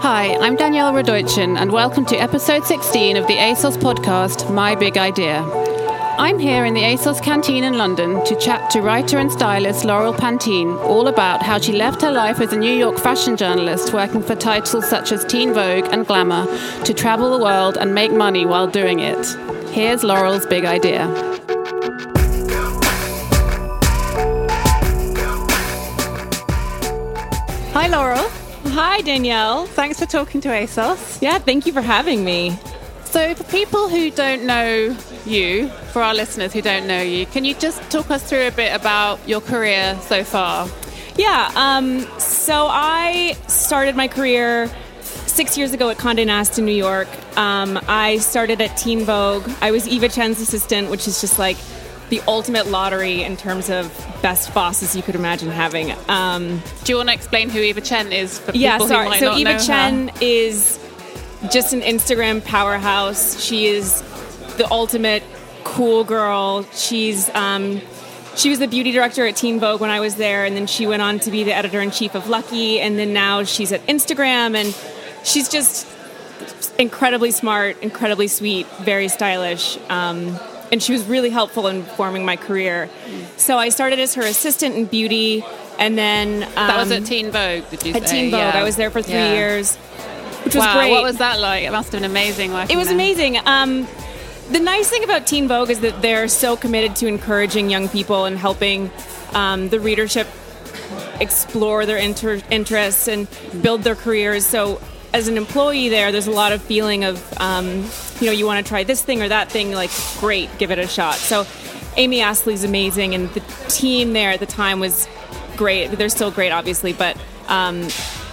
Hi, I'm Danielle Radojcin, and welcome to episode 16 of the ASOS podcast, My Big Idea. I'm here in the ASOS canteen in London to chat to writer and stylist Laurel Pantin all about how she left her life as a New York fashion journalist working for titles such as Teen Vogue and Glamour to travel the world and make money while doing it. Here's Laurel's big idea. Hi, Laurel. Hi, Danielle. Thanks for talking to ASOS. Yeah, thank you for having me. So, for people who don't know you, for our listeners who don't know you, can you just talk us through a bit about your career so far? Yeah, um, so I started my career six years ago at Condé Nast in New York. Um, I started at Teen Vogue. I was Eva Chen's assistant, which is just like the ultimate lottery in terms of best bosses you could imagine having. Um, Do you want to explain who Eva Chen is for people yeah, who might So not Eva know Chen her? is just an Instagram powerhouse. She is the ultimate cool girl. She's um, she was the beauty director at Teen Vogue when I was there, and then she went on to be the editor in chief of Lucky, and then now she's at Instagram, and she's just incredibly smart, incredibly sweet, very stylish. Um, and she was really helpful in forming my career. So I started as her assistant in beauty, and then um, That was at Teen Vogue, did you at say? Teen Vogue. Yeah. I was there for three Yeah. years, which was wow, great. what was that like? It must have been amazing working It was there. amazing. Um, the nice thing about Teen Vogue is that they're so committed to encouraging young people and helping um, the readership explore their inter- interests and build their careers. So, as an employee there, there's a lot of feeling of, um, you know, you want to try this thing or that thing. Like, great, give it a shot. So, Amy Astley's amazing, and the team there at the time was great. They're still great, obviously, but um,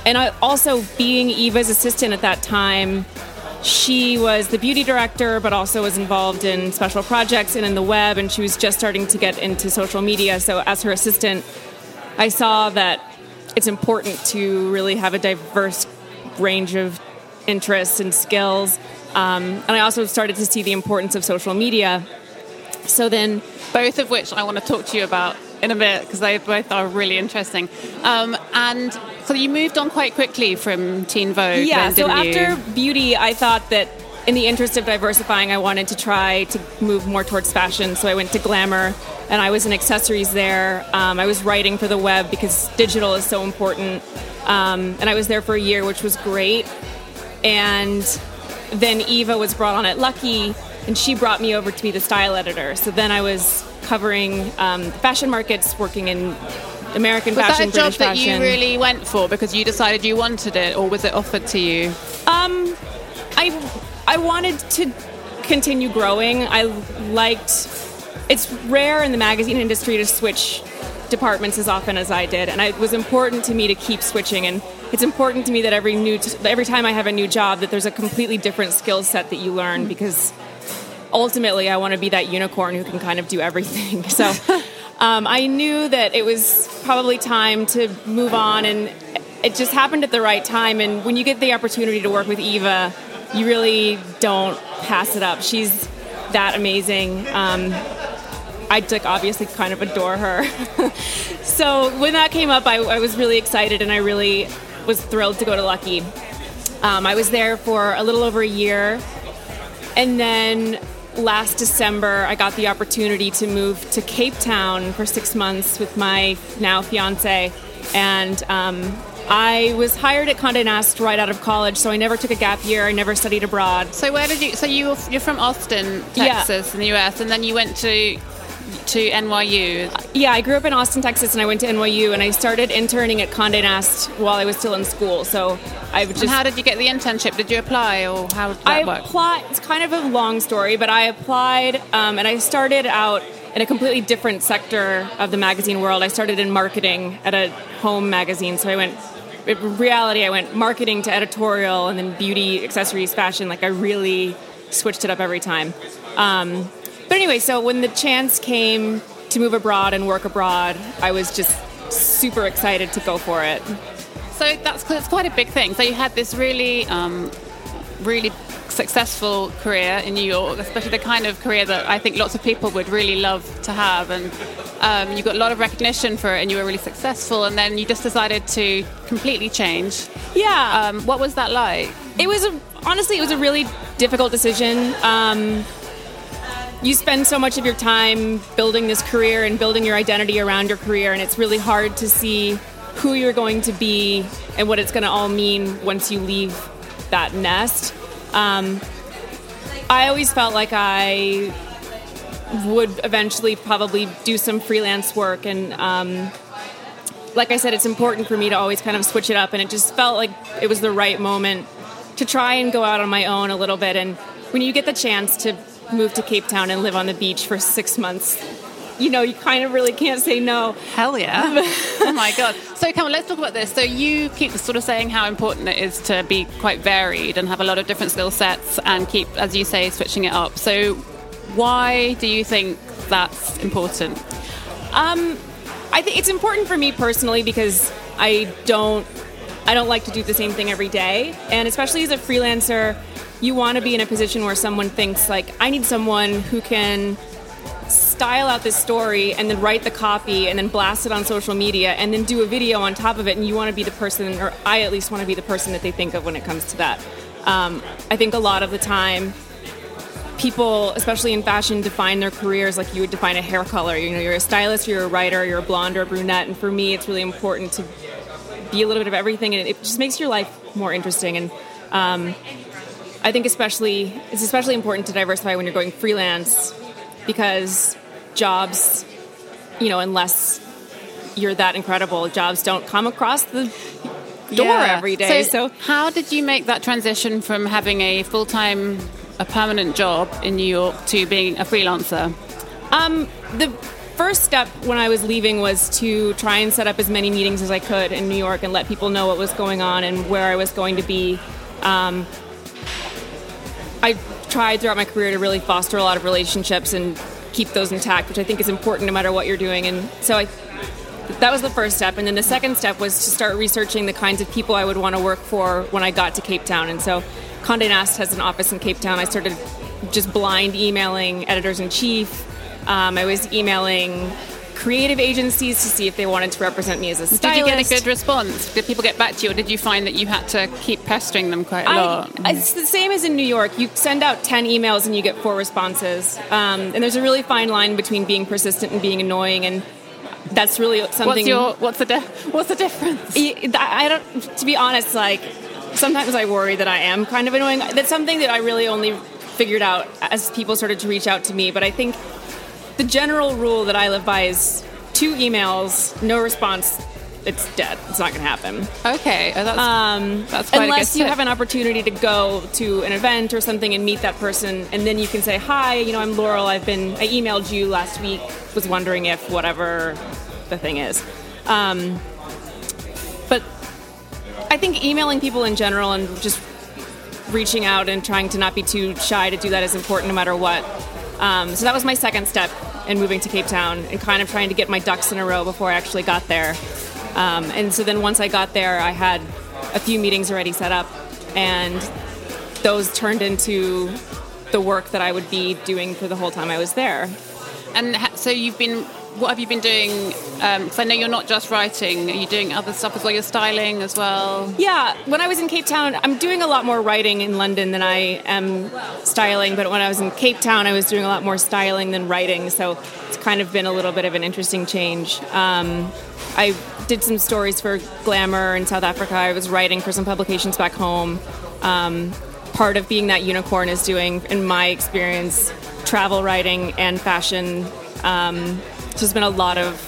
and I also being Eva's assistant at that time she was the beauty director, but also was involved in special projects and in the web, and she was just starting to get into social media. So, as her assistant, I saw that it's important to really have a diverse range of interests and skills. Um, and I also started to see the importance of social media. So then, both of which I want to talk to you about in a bit because they both are really interesting. Um, and so you moved on quite quickly from Teen Vogue. yeah. then, So didn't you? after beauty, I thought that in the interest of diversifying, I wanted to try to move more towards fashion. So I went to Glamour, and I was in accessories there. Um, I was writing for the web because digital is so important, um, and I was there for a year, which was great. And then Eva was brought on at Lucky, and she brought me over to be the style editor. So then I was covering um, fashion markets, working in American was fashion, Was that a job British that you really went for because you decided you wanted it, or was it offered to you? Um, I I wanted to continue growing. I liked. It's rare in the magazine industry to switch departments as often as I did, and it was important to me to keep switching. And it's important to me that every new every time I have a new job, that there's a completely different skill set that you learn because ultimately I want to be that unicorn who can kind of do everything. So. Um, I knew that it was probably time to move on, and it just happened at the right time. And when you get the opportunity to work with Eva, you really don't pass it up. She's that amazing. Um, I like obviously kind of adore her. so when that came up, I, I was really excited, and I really was thrilled to go to Lucky. Um, I was there for a little over a year, and then last December, I got the opportunity to move to Cape Town for six months with my now fiance, and um, I was hired at Condé Nast right out of college, so I never took a gap year. I never studied abroad. So where did you? So you you're from Austin, Yeah. Texas, in the US, and then you went to to NYU. Yeah, I grew up in Austin, Texas, and I went to NYU, and I started interning at Condé Nast while I was still in school. So I just and how did you get the internship? Did you apply, or how did that I work? applied. It's kind of a long story, but I applied, um, and I started out in a completely different sector of the magazine world. I started in marketing at a home magazine, so I went in reality, I went marketing to editorial and then beauty, accessories, fashion. Like I really switched it up every time. Um, but anyway, so when the chance came to move abroad and work abroad, I was just super excited to go for it. So that's, that's quite a big thing. So you had this really, um, really successful career in New York, especially the kind of career that I think lots of people would really love to have. And um, you got a lot of recognition for it, and you were really successful. And then you just decided to completely change. Yeah. Um, what was that like? It was a, honestly, it was a really difficult decision. Um, you spend so much of your time building this career and building your identity around your career, and it's really hard to see who you're going to be and what it's going to all mean once you leave that nest. Um, I always felt like I would eventually probably do some freelance work, and um, like I said, it's important for me to always kind of switch it up, and it just felt like it was the right moment to try and go out on my own a little bit. And when you get the chance to move to Cape Town and live on the beach for six months, you know, you kind of really can't say no. Hell yeah. oh my God. So, come on, let's talk about this. So, you keep sort of saying how important it is to be quite varied and have a lot of different skill sets and keep, as you say, switching it up. So, why do you think that's important? Um, I think it's important for me personally because I don't I don't like to do the same thing every day, and especially as a freelancer, you want to be in a position where someone thinks like I need someone who can style out this story and then write the copy and then blast it on social media and then do a video on top of it and you want to be the person or i at least want to be the person that they think of when it comes to that. Um, i think a lot of the time people especially in fashion define their careers like you would define a hair color. You know you're a stylist you're a writer you're a blonde or a brunette and for me it's really important to be a little bit of everything and it just makes your life more interesting and um, i think especially it's especially important to diversify when you're going freelance because jobs, you know, unless you're that incredible, jobs don't come across the door yeah. every day. So, so, how did you make that transition from having a full time, a permanent job in New York to being a freelancer? Um, the first step when I was leaving was to try and set up as many meetings as I could in New York and let people know what was going on and where I was going to be. Um, I tried throughout my career to really foster a lot of relationships and keep those intact, which I think is important no matter what you're doing. And so I, that was the first step. And then the second step was to start researching the kinds of people I would want to work for when I got to Cape Town. And so Condé Nast has an office in Cape Town. I started just blind emailing editors in chief. Um, I was emailing creative agencies to see if they wanted to represent me as a stylist. Did you get a good response? Did people get back to you, or did you find that you had to keep pestering them quite a lot? I, it's the same as in New York. You send out 10 emails and you get four responses. Um, and there's a really fine line between being persistent and being annoying. And that's really something. What's, your, what's, the, what's the difference? I don't, to be honest, like, sometimes I worry that I am kind of annoying. That's something that I really only figured out as people started to reach out to me. But I think the general rule that I live by is two emails, no response. It's dead. It's not going to happen. Okay, oh, that's, um, that's unless you have an opportunity to go to an event or something and meet that person, and then you can say, "Hi, you know, I'm Laurel. I've been I emailed you last week. Was wondering if whatever the thing is." Um, but I think emailing people in general and just reaching out and trying to not be too shy to do that is important no matter what. Um, so that was my second step in moving to Cape Town and kind of trying to get my ducks in a row before I actually got there. Um, and so then once I got there, I had a few meetings already set up, and those turned into the work that I would be doing for the whole time I was there. And so you've been what have you been doing? Because um, I know you're not just writing. Are you doing other stuff as well? You're styling as well. Yeah. When I was in Cape Town, I'm doing a lot more writing in London than I am styling. But when I was in Cape Town, I was doing a lot more styling than writing. So it's kind of been a little bit of an interesting change. Um, I did some stories for Glamour in South Africa. I was writing for some publications back home. Um, part of being that unicorn is doing, in my experience, travel writing and fashion. Um, so there's been a lot of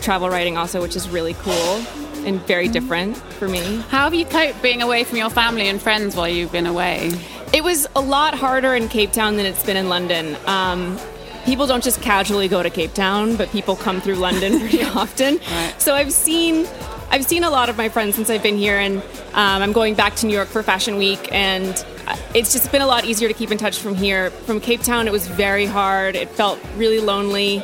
travel writing also, which is really cool and very different for me. How have you coped being away from your family and friends while you've been away? It was a lot harder in Cape Town than it's been in London. Um, people don't just casually go to Cape Town, but people come through London pretty often. Right. So I've seen I've seen a lot of my friends since I've been here, and um, I'm going back to New York for Fashion Week, and it's just been a lot easier to keep in touch from here. From Cape Town, it was very hard. It felt really lonely.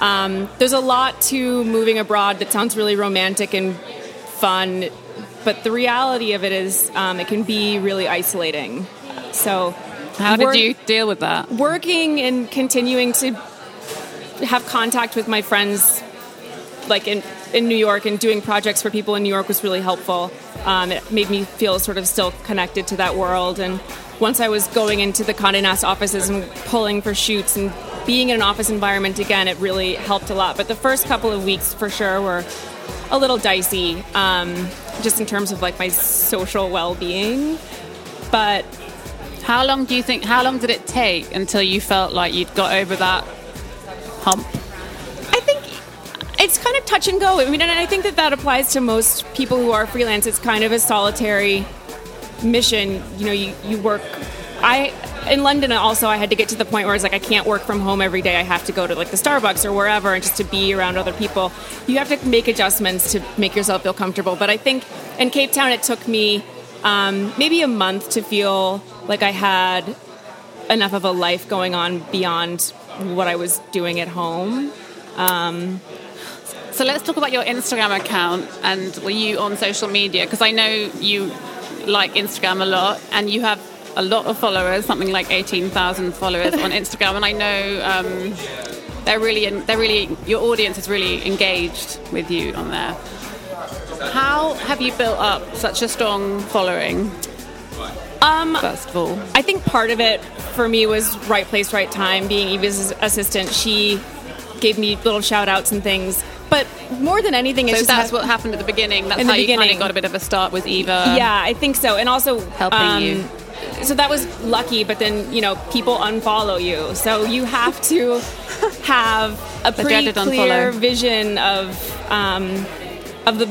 Um, there's a lot to moving abroad that sounds really romantic and fun, but the reality of it is um, it can be really isolating. So, how did you deal with that? Working and continuing to have contact with my friends, like in in New York, and doing projects for people in New York was really helpful. Um, it made me feel sort of still connected to that world. And once I was going into the Condé Nast offices and pulling for shoots and being in an office environment again, it really helped a lot. But the first couple of weeks, for sure, were a little dicey, um, just in terms of like my social well-being. But how long do you think? How long did it take until you felt like you'd got over that hump? I think it's kind of touch and go. I mean, and I think that that applies to most people who are freelance. It's kind of a solitary mission. You know, you, you work. I in London also I had to get to the point where it's like I can't work from home every day. I have to go to like the Starbucks or wherever and just to be around other people. You have to make adjustments to make yourself feel comfortable. But I think in Cape Town it took me um, maybe a month to feel like I had enough of a life going on beyond what I was doing at home. Um, so let's talk about your Instagram account and were you on social media? Because I know you like Instagram a lot and you have a lot of followers, something like 18,000 followers on Instagram, and I know um, they're really, they're really, your audience is really engaged with you on there. How have you built up such a strong following? Um, first of all, I think part of it for me was right place, right time. Being Eva's assistant, she gave me little shout outs and things. But more than anything, it's so that's what happened at the beginning. That's how you kind of got a bit of a start with Eva. Yeah, I think so, and also helping um, you so that was lucky but then you know people unfollow you. So you have to have a pretty clear vision of um, of the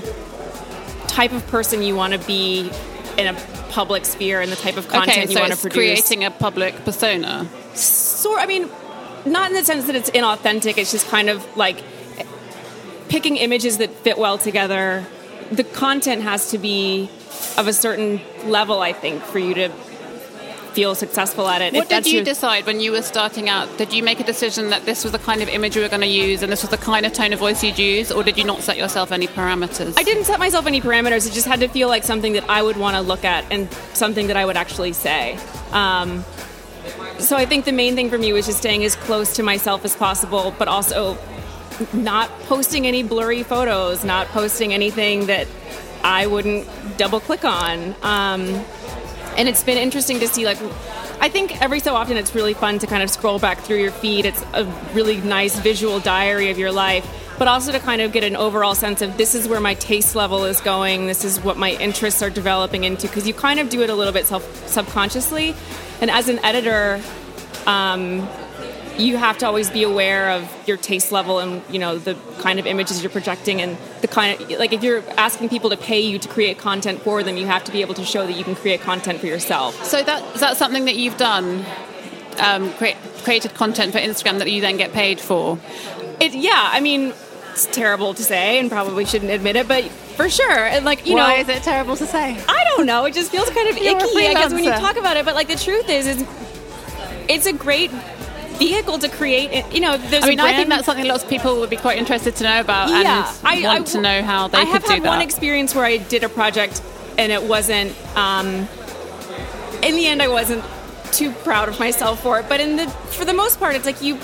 type of person you want to be in a public sphere and the type of content okay, you want to produce creating a public persona. So i mean not in the sense that it's inauthentic it's just kind of like picking images that fit well together. The content has to be of a certain level i think for you to feel successful at it. What did you your... decide when you were starting out? Did you make a decision that this was the kind of image you were going to use and this was the kind of tone of voice you'd use, or did you not set yourself any parameters? I didn't set myself any parameters. It just had to feel like something that I would want to look at and something that I would actually say. Um, so I think the main thing for me was just staying as close to myself as possible, but also not posting any blurry photos, not posting anything that I wouldn't double click on. Um, and it's been interesting to see like I think every so often it's really fun to kind of scroll back through your feed. It's a really nice visual diary of your life, but also to kind of get an overall sense of this is where my taste level is going, this is what my interests are developing into, because you kind of do it a little bit self subconsciously. And as an editor, um, you have to always be aware of your taste level and you know the kind of images you're projecting and the kind of like if you're asking people to pay you to create content for them you have to be able to show that you can create content for yourself. So that is that something that you've done um, create, created content for instagram that you then get paid for? It yeah i mean it's terrible to say and probably shouldn't admit it but for sure and like you Why know is it terrible to say? I don't know it just feels kind of You're icky i guess when you talk about it but like the truth is is it's a great vehicle to create. You know, there's. I mean, I think that's something lots of people would be quite interested to know about. Yeah, and I want I, to know how they I have had one experience where I did a project and it wasn't. Um, in the end, I wasn't too proud of myself for it. But in the for the most part, it's like you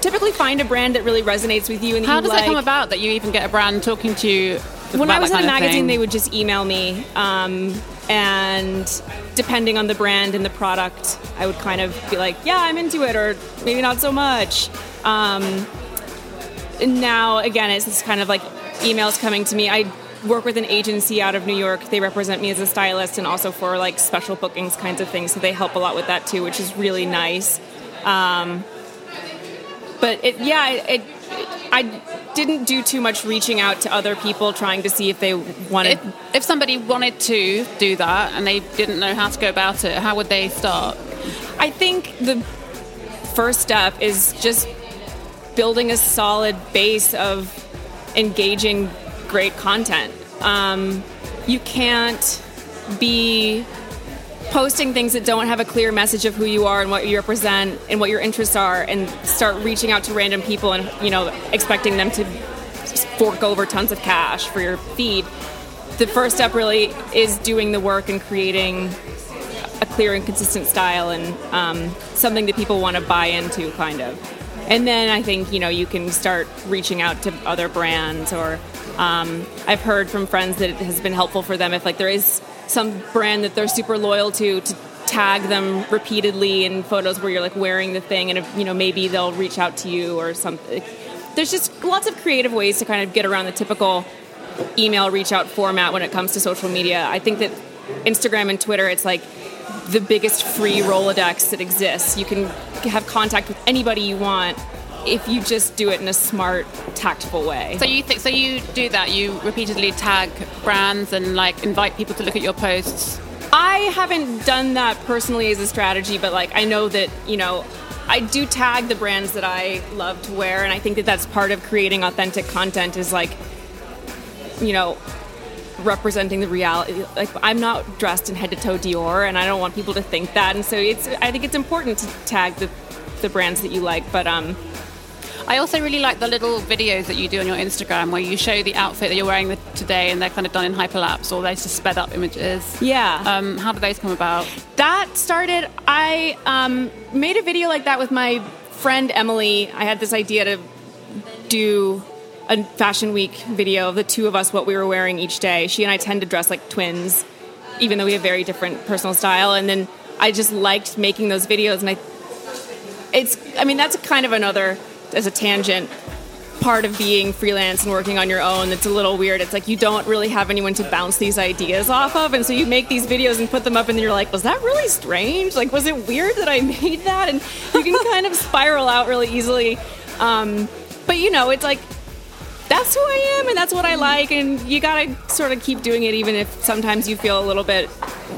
typically find a brand that really resonates with you. And how you does like, that come about that you even get a brand talking to you? When I was in a magazine, they would just email me. Um, and depending on the brand and the product, I would kind of be like, yeah, I'm into it, or maybe not so much. Um, now, again, it's kind of like emails coming to me. I work with an agency out of New York. They represent me as a stylist and also for like special bookings kinds of things. So they help a lot with that too, which is really nice. Um, but it, yeah, it, I didn't do too much reaching out to other people trying to see if they wanted. If, if somebody wanted to do that and they didn't know how to go about it, how would they start? I think the first step is just building a solid base of engaging great content. Um, you can't be posting things that don't have a clear message of who you are and what you represent and what your interests are and start reaching out to random people and you know expecting them to fork over tons of cash for your feed the first step really is doing the work and creating a clear and consistent style and um, something that people want to buy into kind of. And then i think you know you can start reaching out to other brands or um, i've heard from friends that it has been helpful for them if like there is some brand that they're super loyal to to tag them repeatedly in photos where you're like wearing the thing and if, you know maybe they'll reach out to you or something there's just lots of creative ways to kind of get around the typical email reach out format when it comes to social media. I think that instagram and twitter it's like the biggest free rolodex that exists. You can have contact with anybody you want if you just do it in a smart, tactful way. So you think so you do that? You repeatedly tag brands and like invite people to look at your posts. I haven't done that personally as a strategy, but like I know that you know I do tag the brands that I love to wear, and I think that that's part of creating authentic content. Is like you know representing the reality. Like I'm not dressed in head to toe Dior, and I don't want people to think that. And so it's I think it's important to tag the the brands that you like, but um I also really like the little videos that you do on your Instagram where you show the outfit that you're wearing today and they're kind of done in hyperlapse or they're just sped up images. Yeah. Um, how did those come about? That started, I um, made a video like that with my friend Emily. I had this idea to do a fashion week video of the two of us, what we were wearing each day. She and I tend to dress like twins, even though we have very different personal style. And then I just liked making those videos. And I, it's, I mean, that's kind of another as a tangent part of being freelance and working on your own that's a little weird. It's like you don't really have anyone to bounce these ideas off of. And so you make these videos and put them up, and you're like, was that really strange? Like, was it weird that I made that? And you can kind of spiral out really easily. Um, but you know, it's like, that's who I am and that's what I like. And you gotta sort of keep doing it, even if sometimes you feel a little bit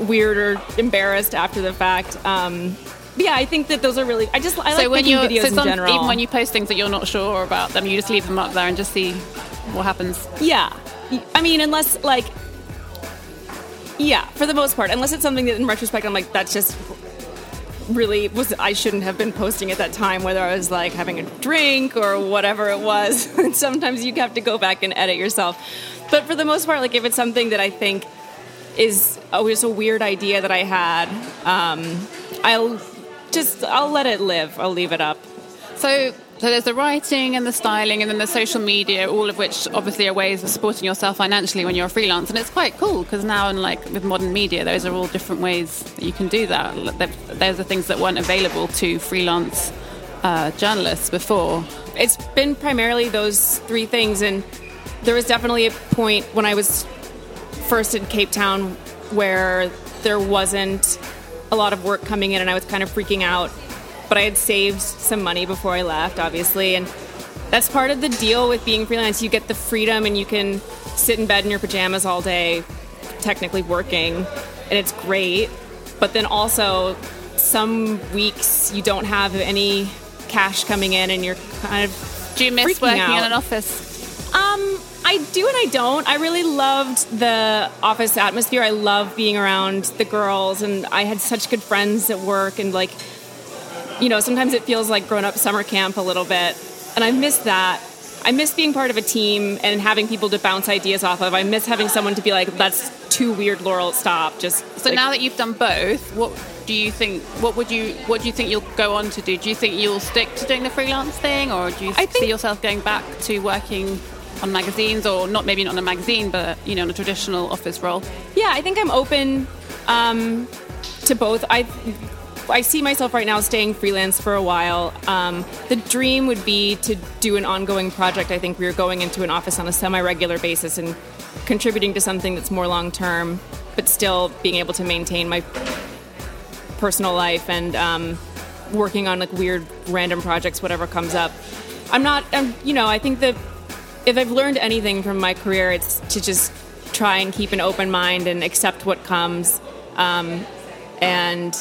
weird or embarrassed after the fact. Um, yeah, I think that those are really. I just I so like when making videos so some, in general. Even when you post things that you're not sure about them, you just leave them up there and just see what happens. Yeah, I mean, unless like, yeah, for the most part, unless it's something that in retrospect I'm like, that's just really was I shouldn't have been posting at that time, whether I was like having a drink or whatever it was. and sometimes you have to go back and edit yourself. But for the most part, like if it's something that I think is always a weird idea that I had, um, I'll just I'll let it live. I'll leave it up. So so there's the writing and the styling and then the social media, all of which obviously are ways of supporting yourself financially when you're a freelance. And it's quite cool because now, in like with modern media, those are all different ways that you can do that. Those are things that weren't available to freelance uh, journalists before. It's been primarily those three things, and there was definitely a point when I was first in Cape Town where there wasn't a lot of work coming in and I was kind of freaking out. But I had saved some money before I left, obviously. And that's part of the deal with being freelance. You get the freedom and you can sit in bed in your pajamas all day, technically working, and it's great. But then also, some weeks you don't have any cash coming in and you're kind of. Do you miss working out. in an office? Um, I do and I don't. I really loved the office atmosphere. I love being around the girls, and I had such good friends at work. And like, you know, sometimes it feels like grown up summer camp a little bit, and I miss that. I miss being part of a team and having people to bounce ideas off of. I miss having someone to be like, "That's too weird, Laurel. Stop." Just so like, now that you've done both, what do you think? What would you? What do you think you'll go on to do? Do you think you'll stick to doing the freelance thing, or do you I see yourself going back to working on magazines or not maybe not on a magazine but you know in a traditional office role yeah i think i'm open um, to both i I see myself right now staying freelance for a while. Um, the dream would be to do an ongoing project. I think we are going into an office on a semi regular basis and contributing to something that's more long term, but still being able to maintain my personal life and um, working on like weird random projects, whatever comes up. I'm not, I'm, you know, I think that if I've learned anything from my career, it's to just try and keep an open mind and accept what comes. Um, and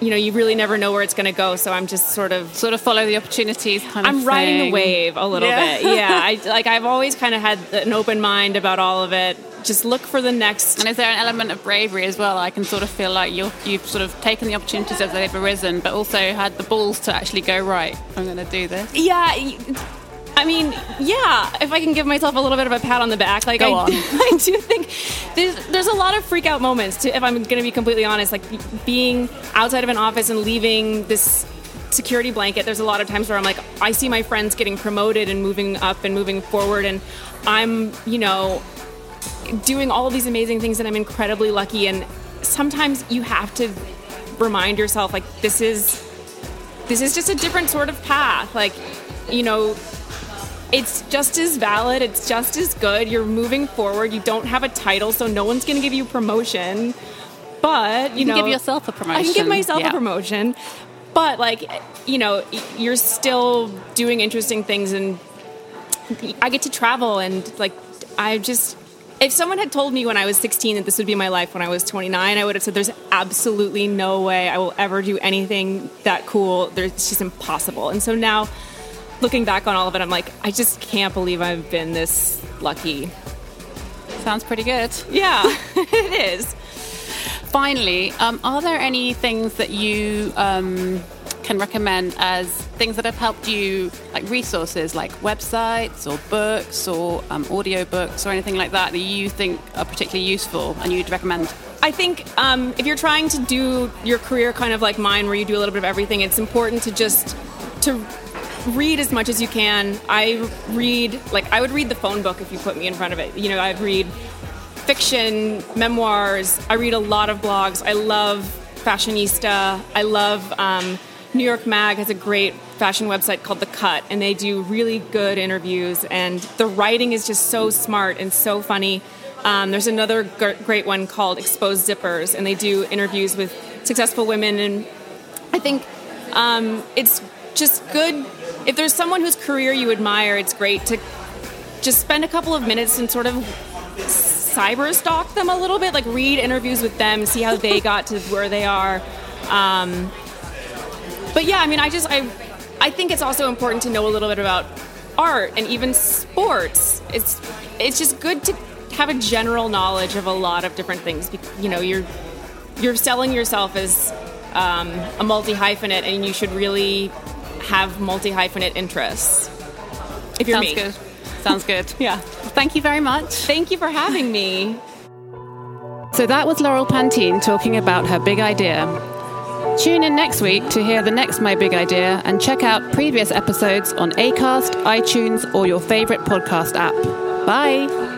you know, you really never know where it's going to go. So I'm just sort of sort of follow the opportunities. Kind I'm of riding the wave a little Yeah. bit. Yeah, I like I've always kind of had an open mind about all of it. Just look for the next. And is there an element of bravery as well? I can sort of feel like you're, you've sort of taken the opportunities as they've arisen, but also had the balls to actually go right. I'm going to do this. Yeah. I mean, yeah. If I can give myself a little bit of a pat on the back, like I. I do think there's there's a lot of freak out moments. To, if I'm going to be completely honest, like being outside of an office and leaving this security blanket. There's a lot of times where I'm like, I see my friends getting promoted and moving up and moving forward, and I'm, you know, doing all these amazing things, and I'm incredibly lucky. And sometimes you have to remind yourself, like, this is this is just a different sort of path. Like, you know, it's just as valid, it's just as good. You're moving forward. You don't have a title, so no one's going to give you promotion. But, you, You can know, give yourself a promotion. I can give myself Yeah. a promotion. But like, you know, you're still doing interesting things and I get to travel and like I just if someone had told me when I was 16 that this would be my life when I was 29, I would have said there's absolutely no way I will ever do anything that cool. There's it's just impossible. And so now looking back on all of it, I'm like, I just can't believe I've been this lucky. Sounds pretty good. Yeah, it is. Finally, um, are there any things that you um, can recommend as things that have helped you, like resources like websites or books or um, audio books or anything like that that you think are particularly useful and you'd recommend? I think um, if you're trying to do your career kind of like mine, where you do a little bit of everything, it's important to just to read as much as you can. I read like I would read the phone book if you put me in front of it. You know, I'd read fiction, memoirs. I read a lot of blogs. I love fashionista. I love um, New York Mag has a great fashion website called The Cut, and they do really good interviews. And the writing is just so smart and so funny. Um, there's another g- great one called Exposed Zippers, and they do interviews with successful women. And I think um, it's just good if there's someone whose career you admire. It's great to just spend a couple of minutes and sort of cyber stalk them a little bit, like read interviews with them, see how they got to where they are. Um, but yeah, I mean, I just I I think it's also important to know a little bit about art and even sports. It's it's just good to have a general knowledge of a lot of different things. You know, you're you're selling yourself as um, a multi hyphenate, and you should really have multi hyphenate interests. If you're Sounds me, good. Sounds good. yeah. Thank you very much. Thank you for having me. So that was Laurel Pantin talking about her big idea. Tune in next week to hear the next My Big Idea and check out previous episodes on Acast, iTunes, or your favorite podcast app. Bye.